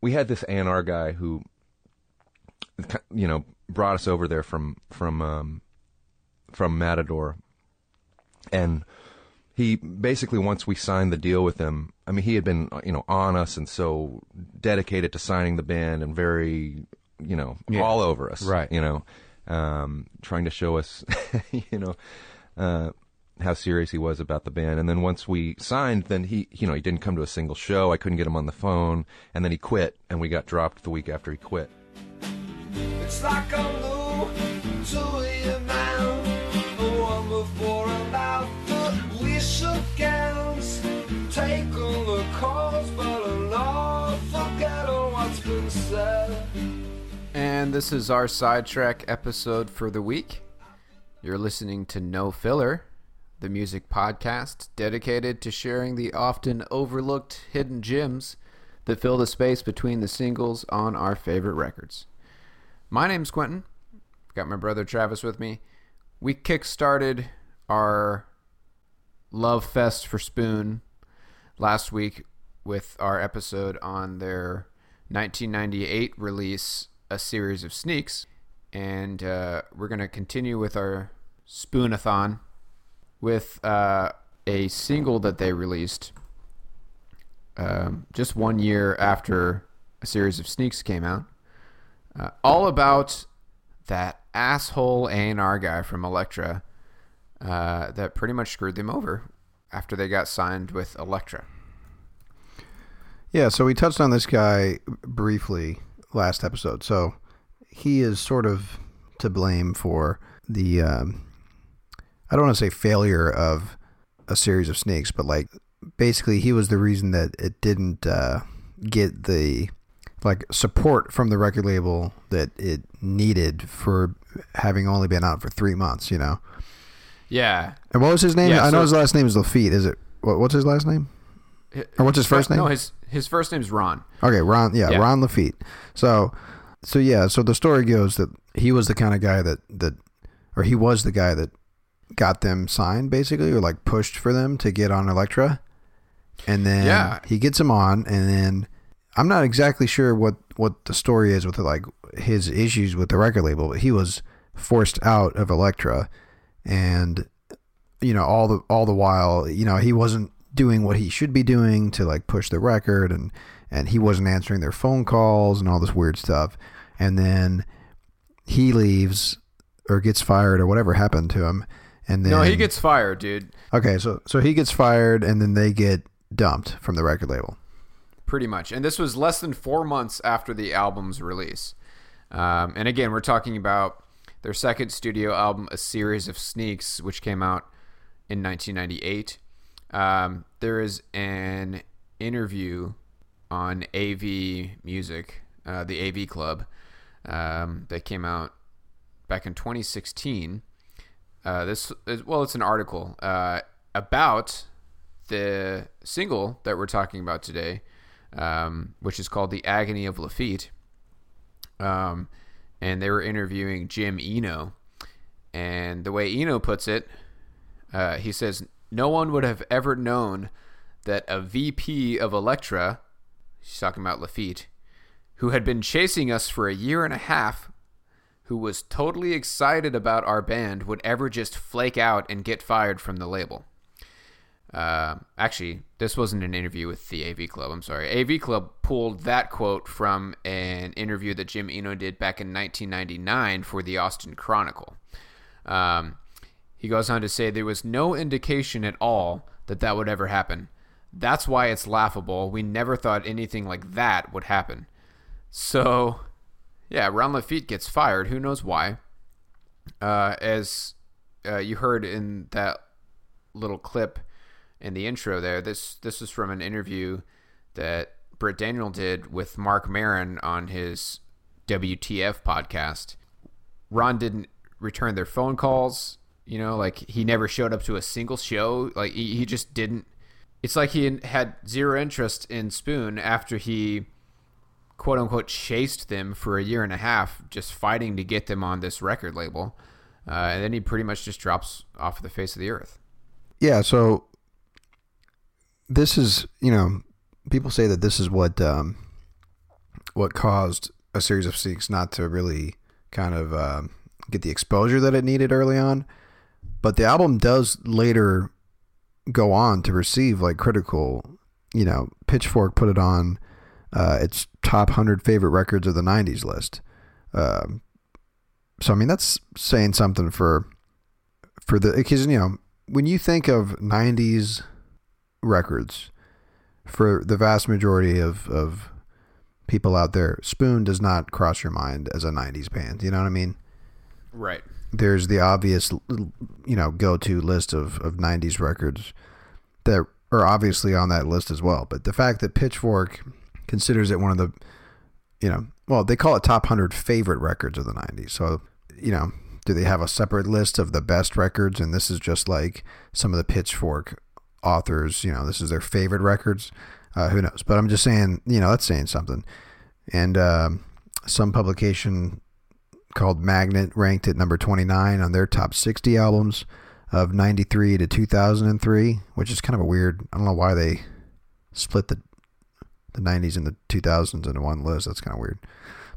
We had this A&R guy who, you know, brought us over there from from um, from Matador, and he basically once we signed the deal with him, I mean, he had been you know on us and so dedicated to signing the band and very you know Yeah. all over us, Right. You know, um, trying to show us, you know. Uh, how serious he was about the band, and then once we signed, then he, you know, he didn't come to a single show. I couldn't get him on the phone, and then he quit, and we got dropped the week after he quit. It's like I'm new to you now. The one before and after. We shook hands, take all the calls, but I'm not forgetting what's been said. And this is our sidetrack episode for the week. You're listening to No Filler, the music podcast dedicated to sharing the often overlooked hidden gems that fill the space between the singles on our favorite records. My name's Quentin. I've Got my brother Travis with me. We kick-started our love fest for Spoon last week with our episode on their 1998 release, A Series of Sneaks. And uh, we're going to continue with our Spoonathon with uh, a single that they released um, just one year after A Series of Sneaks came out. Uh, all about that asshole A&R guy from Elektra uh, that pretty much screwed them over after they got signed with Elektra. Yeah, so we touched on this guy briefly last episode. So he is sort of to blame for the, um, I don't want to say failure of a series of sneaks, but like basically he was the reason that it didn't uh, get the like support from the record label that it needed for having only been out for three months, you know. Yeah. And what was his name? Yeah, I know so- his last name is Laffitte. Is it? What, what's his last name? Or what's his first name? No, his his first name's Ron. Okay, Ron. Yeah, Yeah. Ron Laffitte. So, so yeah. So the story goes that he was the kind of guy that that, or he was the guy that got them signed, basically, or like pushed for them to get on Elektra, and then Yeah. he gets them on, and then I'm not exactly sure what what the story is with like his issues with the record label, but he was forced out of Elektra, and you know all the all the while you know he wasn't doing what he should be doing to like push the record and and he wasn't answering their phone calls and all this weird stuff. And then he leaves or gets fired or whatever happened to him and then no, he gets fired, dude. okay so so he gets fired and then they get dumped from the record label Pretty much. And this was less than four months after the album's release. Um, and again, we're talking about their second studio album, A Series of Sneaks, which came out in 1998. Um, there is an interview on AV Music, uh, the AV Club, um, that came out back in 2016. Uh, this is, well, it's an article uh, about the single that we're talking about today, um, which is called "The Agony of Laffitte." Um, and they were interviewing Jim Eno, and the way Eno puts it, uh, he says, "No one would have ever known that a VP of Elektra, she's talking about Laffitte, who had been chasing us for a year and a half, who was totally excited about our band, would ever just flake out and get fired from the label." Uh, actually, this wasn't an interview with the AV Club. I'm sorry. AV Club pulled that quote from an interview that Jim Eno did back in 1999 for the Austin Chronicle. Um, he goes on to say there was no indication at all that that would ever happen. That's why it's laughable. We never thought anything like that would happen. So, yeah, Ron Laffitte gets fired. Who knows why? Uh, as uh, you heard in that little clip in the intro there, this this was from an interview that Britt Daniel did with Marc Maron on his WTF podcast. Ron didn't return their phone calls. You know, like he never showed up to a single show. Like he, he just didn't. It's like he had zero interest in Spoon after he quote unquote chased them for a year and a half, just fighting to get them on this record label. Uh, and then he pretty much just drops off the face of the earth. Yeah, so this is, you know, people say that this is what um, what caused a series of sneaks not to really kind of uh, get the exposure that it needed early on. But the album does later go on to receive like critical, you know, Pitchfork put it on uh, its top 100 favorite records of the 90s list. Um, so I mean that's saying something for for the because you know when you think of 90s records for the vast majority of of people out there Spoon does not cross your mind as a 90s band you know what I mean Right. there's the obvious you know go-to list of of 90s records that are obviously on that list as well but the fact that Pitchfork considers it one of the you know well they call it top 100 favorite records of the 90s so you know do they have a separate list of the best records? And this is just like some of the pitchfork authors you know this is their favorite records. Uh, who knows? But i'm just saying you know that's saying something. And um, some publication called magnet ranked at number 29 on their top 60 albums of 93 to 2003 which is kind of a weird i don't know why they split the the 90s and the 2000s into one list. That's kind of weird.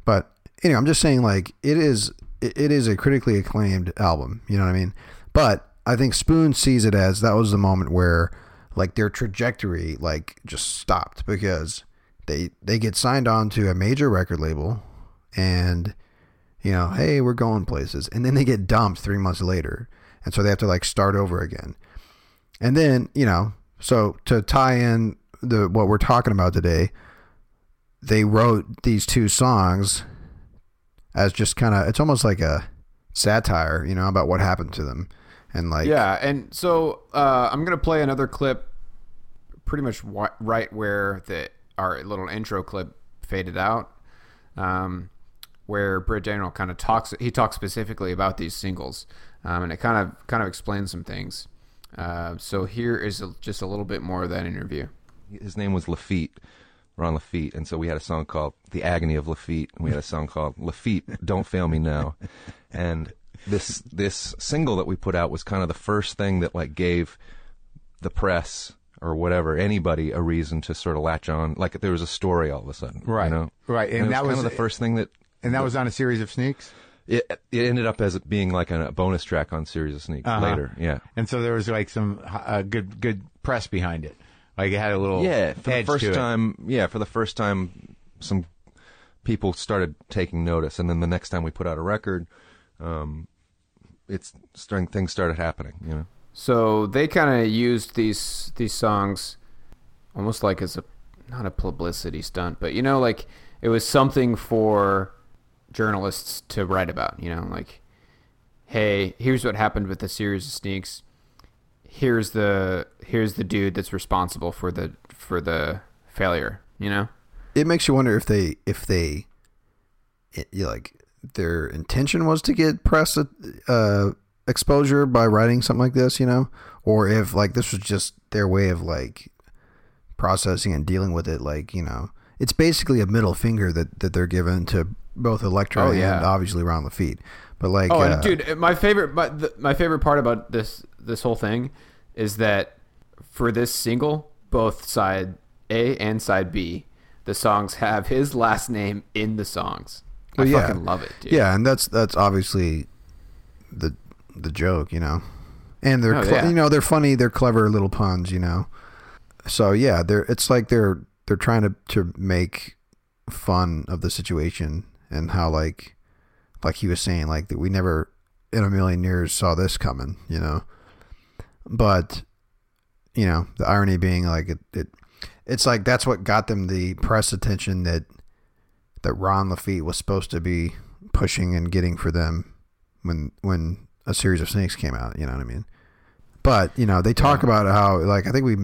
But anyway, I'm just saying like it is it, is a critically acclaimed album, you know what I mean? But I think Spoon sees it as that was the moment where like their trajectory like just stopped because they they get signed on to a major record label and you know, hey, we're going places. And then they get dumped 3 months later. And so they have to like start over again. And then, you know, so to tie in the what we're talking about today, they wrote these two songs as just kind of it's almost like a satire, you know, about what happened to them, and like Yeah, and so uh, I'm gonna play another clip, pretty much wi- right where the our little intro clip faded out, um, where Britt Daniel kind of talks. He talks specifically about these singles, um, and it kind of kind of explains some things. Uh, so here is a, just a little bit more of that interview. His name was Laffitte, Ron Laffitte, and so we had a song called "The Agony of Laffitte," and we had a song called "Laffitte, Don't Fail Me Now," and this this single that we put out was kind of the first thing that like gave the press or whatever anybody a reason to sort of latch on, like there was a story all of a sudden, Right. You know? Right, and it that was the first thing that And that was on a series of sneaks. it it ended up as being like a, bonus track on Series of Sneaks Uh-huh. later, yeah. And so there was like some uh, good good press behind it. Like it had a little Yeah, for the first time. Yeah, for the first time, some people started taking notice, and then the next time we put out a record, um, it's starting things started happening. You know, So they kind of used these these songs almost like as a not a publicity stunt, but you know, like it was something for journalists to write about. You know, like, hey, here's what happened with the series of sneaks. Here's the here's the dude that's responsible for the for the failure. You know. it makes you wonder if they if they it, you like their intention was to get press uh, exposure by writing something like this, you know, or if like this was just their way of like processing and dealing with it. Like you know, it's basically a middle finger that that they're given to both Elektra Oh, yeah. and obviously Ron Laffitte. But like, Oh, uh, dude, my favorite, my, the, my favorite part about this this whole thing is that for this single, both side A and side B, the songs have his last name in the songs. I yeah. fucking love it, dude. Yeah, and that's that's obviously the the joke, you know. and they're Oh, cle- yeah. you know they're funny, they're clever little puns, you know. So yeah, they're it's like they're they're trying to to make fun of the situation and how like like he was saying like that we never in a million years saw this coming, you know. But you know the irony being like it, it it's like that's what got them the press attention that that Ron Laffitte was supposed to be pushing and getting for them when when a series of sneaks came out. You know what I mean? But you know they talk about how like I think we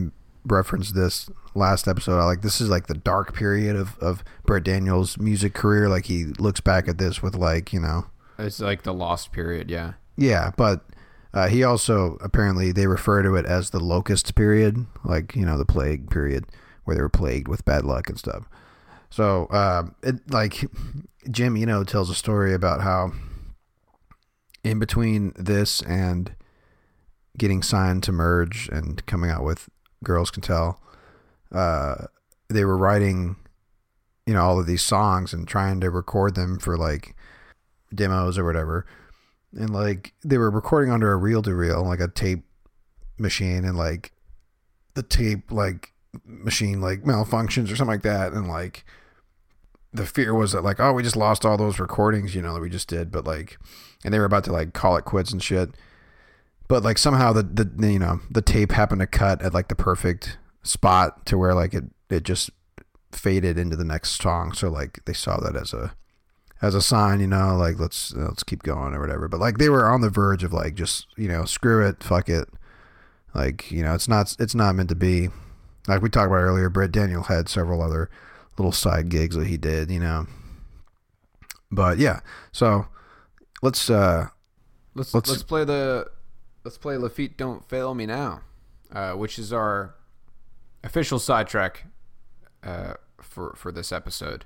referenced this last episode. Like this is like the dark period of of Britt Daniels' music career. Like he looks back at this with like you know It's like the lost period, yeah. yeah, but uh, he also apparently they refer to it as the locust period, like you know the plague period, where they were plagued with bad luck and stuff. So, um, it like Jim Eno, tells a story about how in between this and getting signed to merge and coming out with Girls Can Tell, uh, they were writing, you know, all of these songs and trying to record them for like demos or whatever and like they were recording under a reel to reel like a tape machine and like the tape like machine like malfunctions or something like that. And like the fear was that like oh we just lost all those recordings you know that we just did. But like and they were about to like call it quits and shit. But like somehow the the you know the tape happened to cut at like the perfect spot to where like it it just faded into the next song. So like they saw that as a as a sign, you know, like let's let's keep going or whatever. But like they were on the verge of like just you know screw it, fuck it, like you know it's not it's not meant to be. Like we talked about earlier, Britt Daniel had several other little side gigs that he did, you know. But yeah, so let's uh Let's Let's- let's, play the let's play Laffitte Don't Fail Me Now, uh, which is our official sidetrack uh, for for this episode.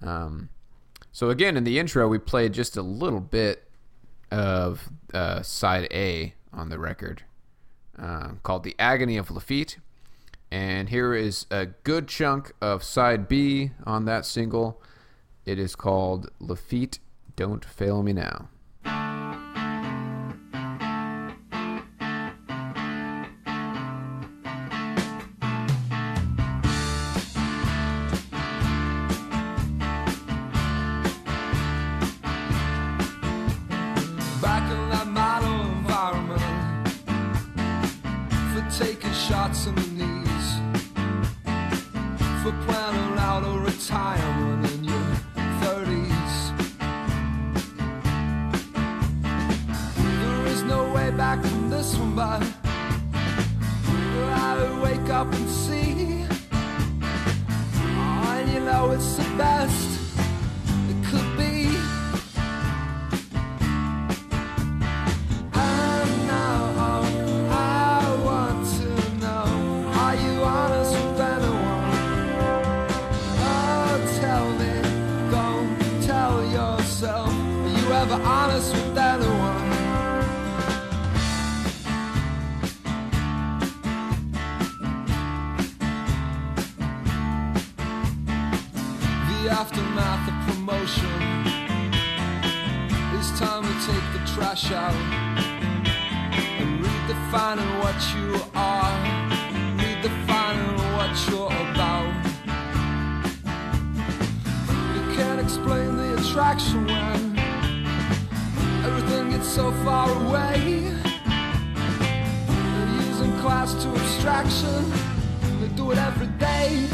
Um, so again, in the intro, we played just a little bit of uh, side A on the record, um, called "The Agony of Laffitte," and here is a good chunk of side B on that single. It is called "Laffitte Don't Fail Me Now." This one but I wake up and see. And you know it's the best what you're about. You can't explain the attraction when everything gets so far away. They're using class to abstraction, they do it every day.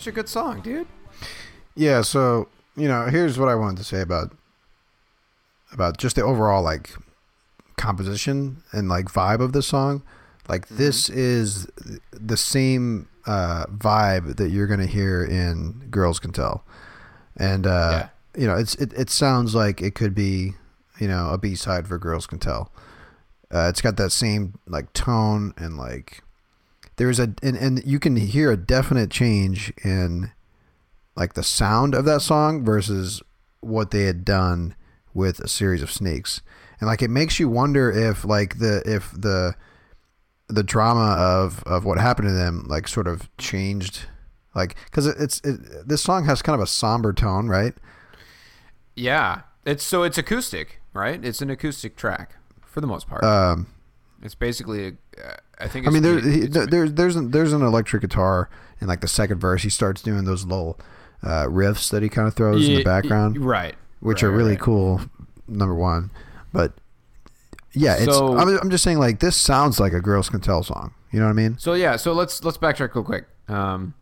Such a good song, dude. yeah, so you know here's what I wanted to say about about just the overall like composition and like vibe of the song. Like this is the same uh, vibe that you're gonna hear in "Girls Can Tell," and uh, you know it's it, it sounds like it could be you know a B side for "Girls Can Tell." Uh, it's got that same like tone and like there's a and, and you can hear a definite change in like the sound of that song versus what they had done with a series of sneaks and like it makes you wonder if like the if the the drama of of what happened to them like sort of changed like because it's it, this song has kind of a somber tone right Yeah, it's so it's acoustic, right? It's an acoustic track for the most part. um it's basically, a, uh, I think. I mean, there, he, mu- there's there's an, there's an electric guitar in like the second verse. He starts doing those little uh, riffs that he kind of throws in the background, right? which right, are really right. cool. Number one, but yeah, it's. So- I'm, I'm just saying, like this sounds like a Girls Can Tell song. You know what I mean? So yeah, so let's let's backtrack real quick. Um,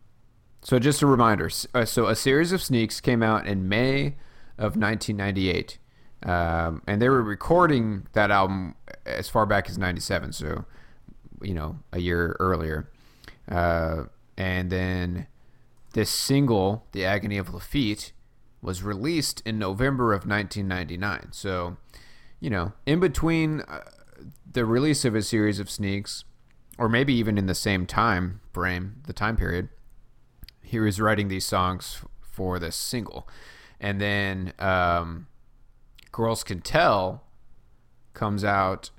so just a reminder. Uh, so a series of sneaks came out in May of 1998, um, and they were recording that album as far back as '97. So you know, a year earlier. Uh, and then this single, "The Agony of Laffitte," was released in November of 1999. So, you know, in between uh, the release of a series of sneaks, or maybe even in the same time frame, the time period, he was writing these songs for this single, and then um, "Girls Can Tell" comes out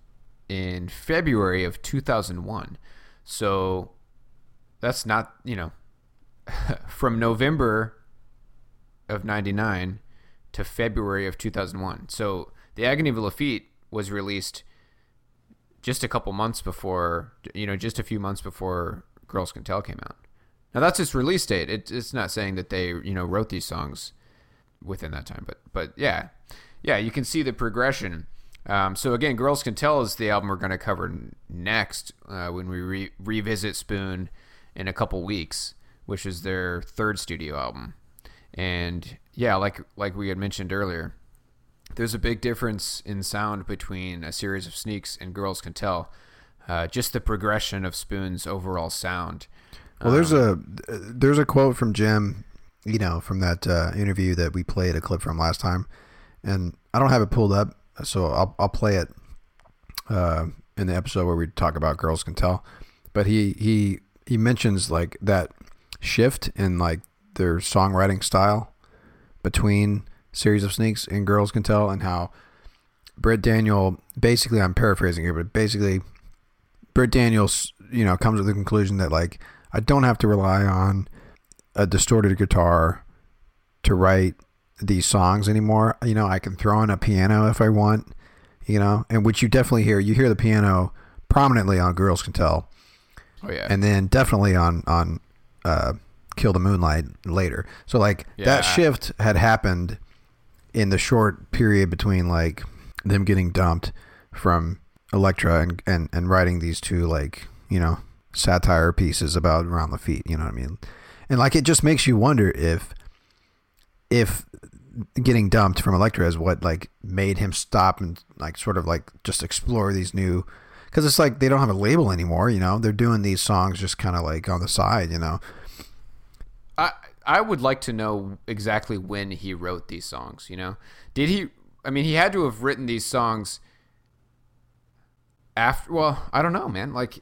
in February of 2001. So that's not, you know, from November of 99 to February of 2001. So The Agony of Laffitte was released just a couple months before, you know, just a few months before Girls Can Tell came out. Now that's its release date. It, it's not saying that they, you know, wrote these songs within that time, but but yeah, yeah, you can see the progression. Um, so again, "Girls Can Tell" is the album we're going to cover next uh, when we re- revisit Spoon in a couple weeks, which is their third studio album. And yeah, like like we had mentioned earlier, there's a big difference in sound between a series of sneaks and Girls Can Tell. Uh, just the progression of Spoon's overall sound. Well, there's a there's a quote from Jim, you know, from that uh, interview that we played a clip from last time, and I don't have it pulled up, so I'll I'll play it uh, in the episode where we talk about girls can tell. But he he he mentions like that shift in like their songwriting style between series of sneaks and girls can tell, and how Britt Daniel basically I'm paraphrasing here, but basically Britt Daniels, you know, comes to the conclusion that like I don't have to rely on a distorted guitar to write these songs anymore. You know, I can throw in a piano if I want, you know, and which you definitely hear. You hear the piano prominently on Girls Can Tell, Oh yeah, and then definitely on on uh, Kill the Moonlight later. So like Yeah. that shift had happened in the short period between like them getting dumped from Elektra and, and, and writing these two like you know satire pieces about Ron Laffitte. You know what I mean? And like it just makes you wonder if if getting dumped from Elektra is what like made him stop and like sort of like just explore these new because it's like they don't have a label anymore. You know, they're doing these songs just kind of like on the side. You know, I I would like to know exactly when he wrote these songs. You know, did he? I mean, he had to have written these songs after. Well, I don't know, man. Like,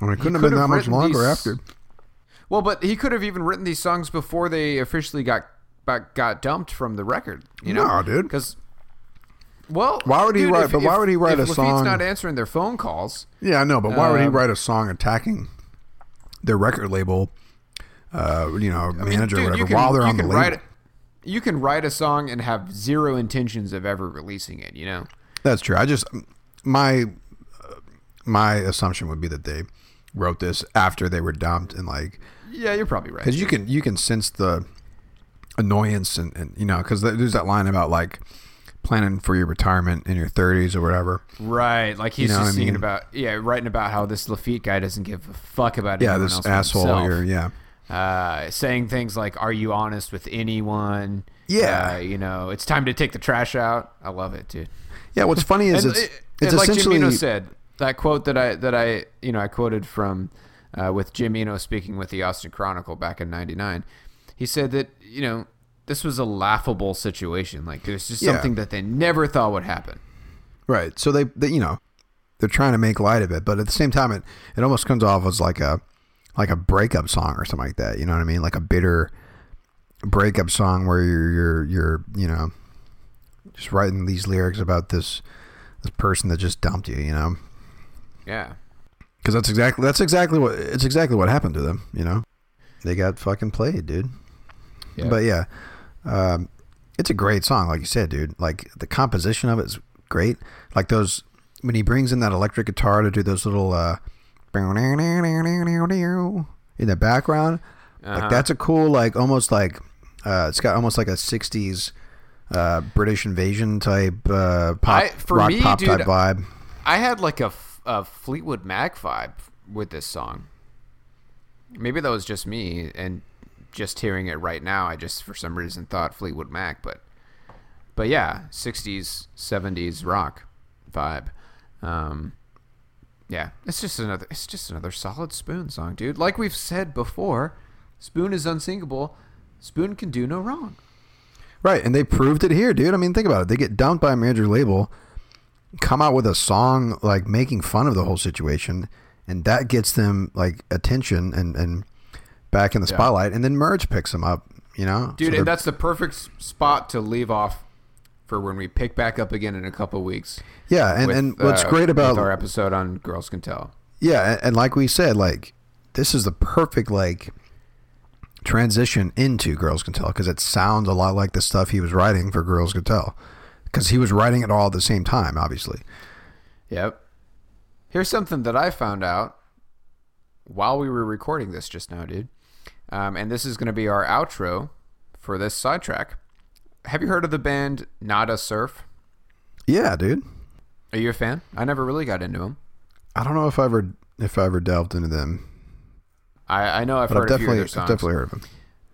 I mean, it couldn't have been that have much longer these- after. well, but he could have even written these songs before they officially got got, got dumped from the record. You know, No, dude. Because. Well, Why would he dude, write- if- but why if- would he write a Laffitte's song- not answering their phone calls. Yeah, I know, but why would he Um, write a song attacking their record label? Uh, you know, I mean, manager dude, or whatever. can, while they're on the label. you can write a song and have zero intentions of ever releasing it. You know. That's true. I just my uh, my assumption would be that they wrote this after they were dumped and like Yeah, you're probably right. because you can you can sense the annoyance and, and you know because there's that line about like planning for your retirement in your 30s or whatever. Right, like he's You know just what I singing mean? about yeah, writing about how this Laffitte guy doesn't give a fuck about Yeah, this asshole here. Yeah, uh, saying things like, "Are you honest with anyone?" Yeah. Uh, you know, it's time to take the trash out. I love it, dude. Yeah, what's funny is it's it- it's and like essentially Jim said that quote that I that I you know I quoted from uh, with Jim Eno speaking with the Austin Chronicle back in '99. He said that you know this was a laughable situation. Like it was just Yeah. something that they never thought would happen. right. So they, they you know they're trying to make light of it, but at the same time it it almost comes off as like a like a breakup song or something like that. You know what I mean? Like a bitter breakup song where you're you're you're you know just writing these lyrics about this this person that just dumped you. You know. Yeah. Because that's exactly that's exactly what it's exactly what happened to them. You know, they got fucking played, dude. Yeah. But yeah, um, it's a great song, like you said, dude. Like the composition of it is great. Like those when he brings in that electric guitar to do those little uh, in the background. Uh-huh. Like that's a cool, like almost like uh, it's got almost like a '60s uh, British invasion type uh, pop I- for rock me, pop dude, type vibe. I had like a Fleetwood Mac vibe with this song. Maybe that was just me, and just hearing it right now, I just for some reason thought Fleetwood Mac, but but yeah, '60s, '70s rock vibe. Um, yeah, it's just another it's just another solid Spoon song, dude. Like we've said before, Spoon is unsinkable. Spoon can do no wrong. Right, and they proved it here, dude. I mean, think about it. They get dumped by a major label, come out with a song like making fun of the whole situation, and that gets them like attention and and back in the spotlight. And then Merge picks them up, you know, Dude, So and that's the perfect spot to leave off for when we pick back up again in a couple weeks. yeah. And with, and what's uh, great about our episode on Girls Can Tell. Yeah, and, and like we said, like this is the perfect like transition into Girls Can Tell because it sounds a lot like the stuff he was writing for Girls Can Tell because he was writing it all at the same time, obviously. Yep. Here's something that I found out while we were recording this just now, dude. Um, and this is going to be our outro for this sidetrack. Have you heard of the band Nada Surf? Yeah, dude. Are you a fan? I never really got into them. I don't know if I ever if I ever delved into them, I, I know I've but I've heard of definitely I've definitely heard of them.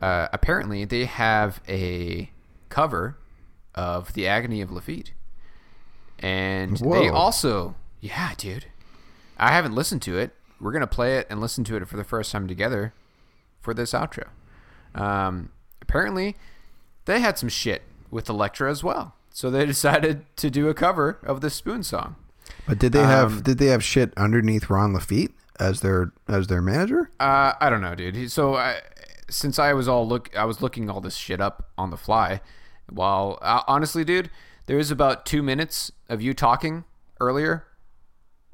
uh, apparently they have a cover of the agony of laffitte and they also yeah dude i haven't listened to it we're gonna play it and listen to it for the first time together for this outro um, apparently they had some shit with elektra as well so they decided to do a cover of the spoon song But did they have Um, did they have shit underneath Ron Laffitte as their as their manager? Uh, I don't know, dude. So I, since I was all look, I was looking all this shit up on the fly. While uh, honestly, dude, there was about two minutes of you talking earlier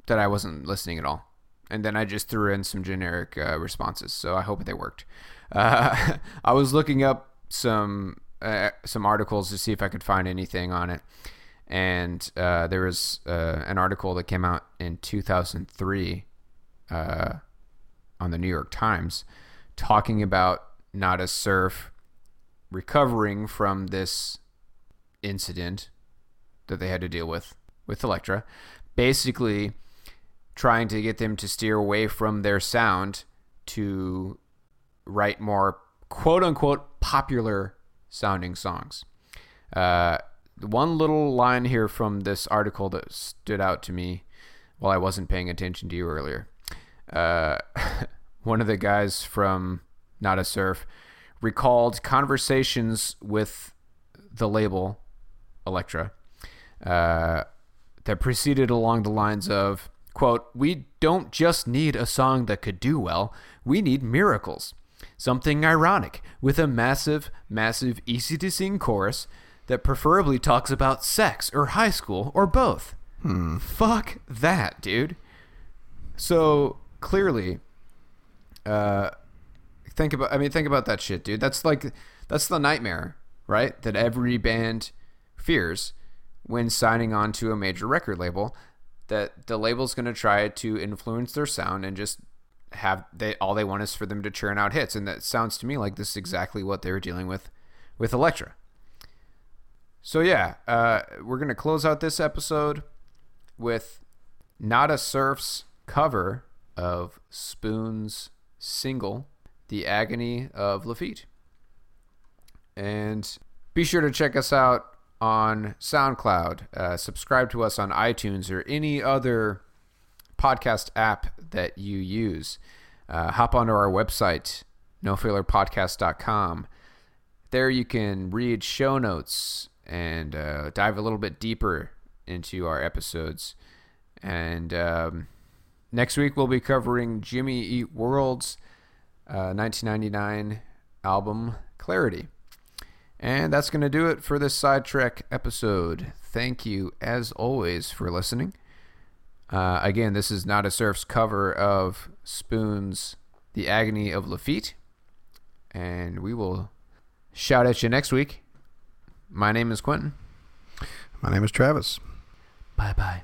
that I wasn't listening at all, and then I just threw in some generic uh, responses. So I hope they worked. Uh, I was looking up some uh, some articles to see if I could find anything on it, and uh, there was uh, an article that came out in 2003 uh, on the New York Times talking about Nada Surf recovering from this incident that they had to deal with with Elektra, basically trying to get them to steer away from their sound to write more quote unquote popular sounding songs. Uh, one little line here from this article that stood out to me while I wasn't paying attention to you earlier. Uh, one of the guys from Nada Surf recalled conversations with the label Elektra uh, that proceeded along the lines of quote we don't just need a song that could do well we need miracles. Something ironic with a massive massive easy to sing chorus that preferably talks about sex or high school or both. Fuck that dude. So clearly uh think about i mean think about that shit dude. That's like that's the nightmare right that every band fears when signing on to a major record label that the label's going to try to influence their sound and just have they all they want is for them to churn out hits and that sounds to me like this is exactly what they were dealing with with Elektra. So yeah, uh, we're going to close out this episode with Nada Surf's cover of Spoon's single The Agony of Laffitte. And be sure to check us out on SoundCloud. Uh, subscribe to us on iTunes or any other podcast app that you use. Uh, hop onto our website, nofillerpodcast.com. There you can read show notes and uh, dive a little bit deeper into our episodes. And um, next week we'll be covering Jimmy Eat World's uh, 1999 album Clarity. And that's going to do it for this sidetrack episode. Thank you, as always, for listening. Uh, again, this is Nada Surf's cover of Spoon's The Agony of Laffitte. And we will shout at you next week. My name is Quentin. My name is Travis. Bye bye.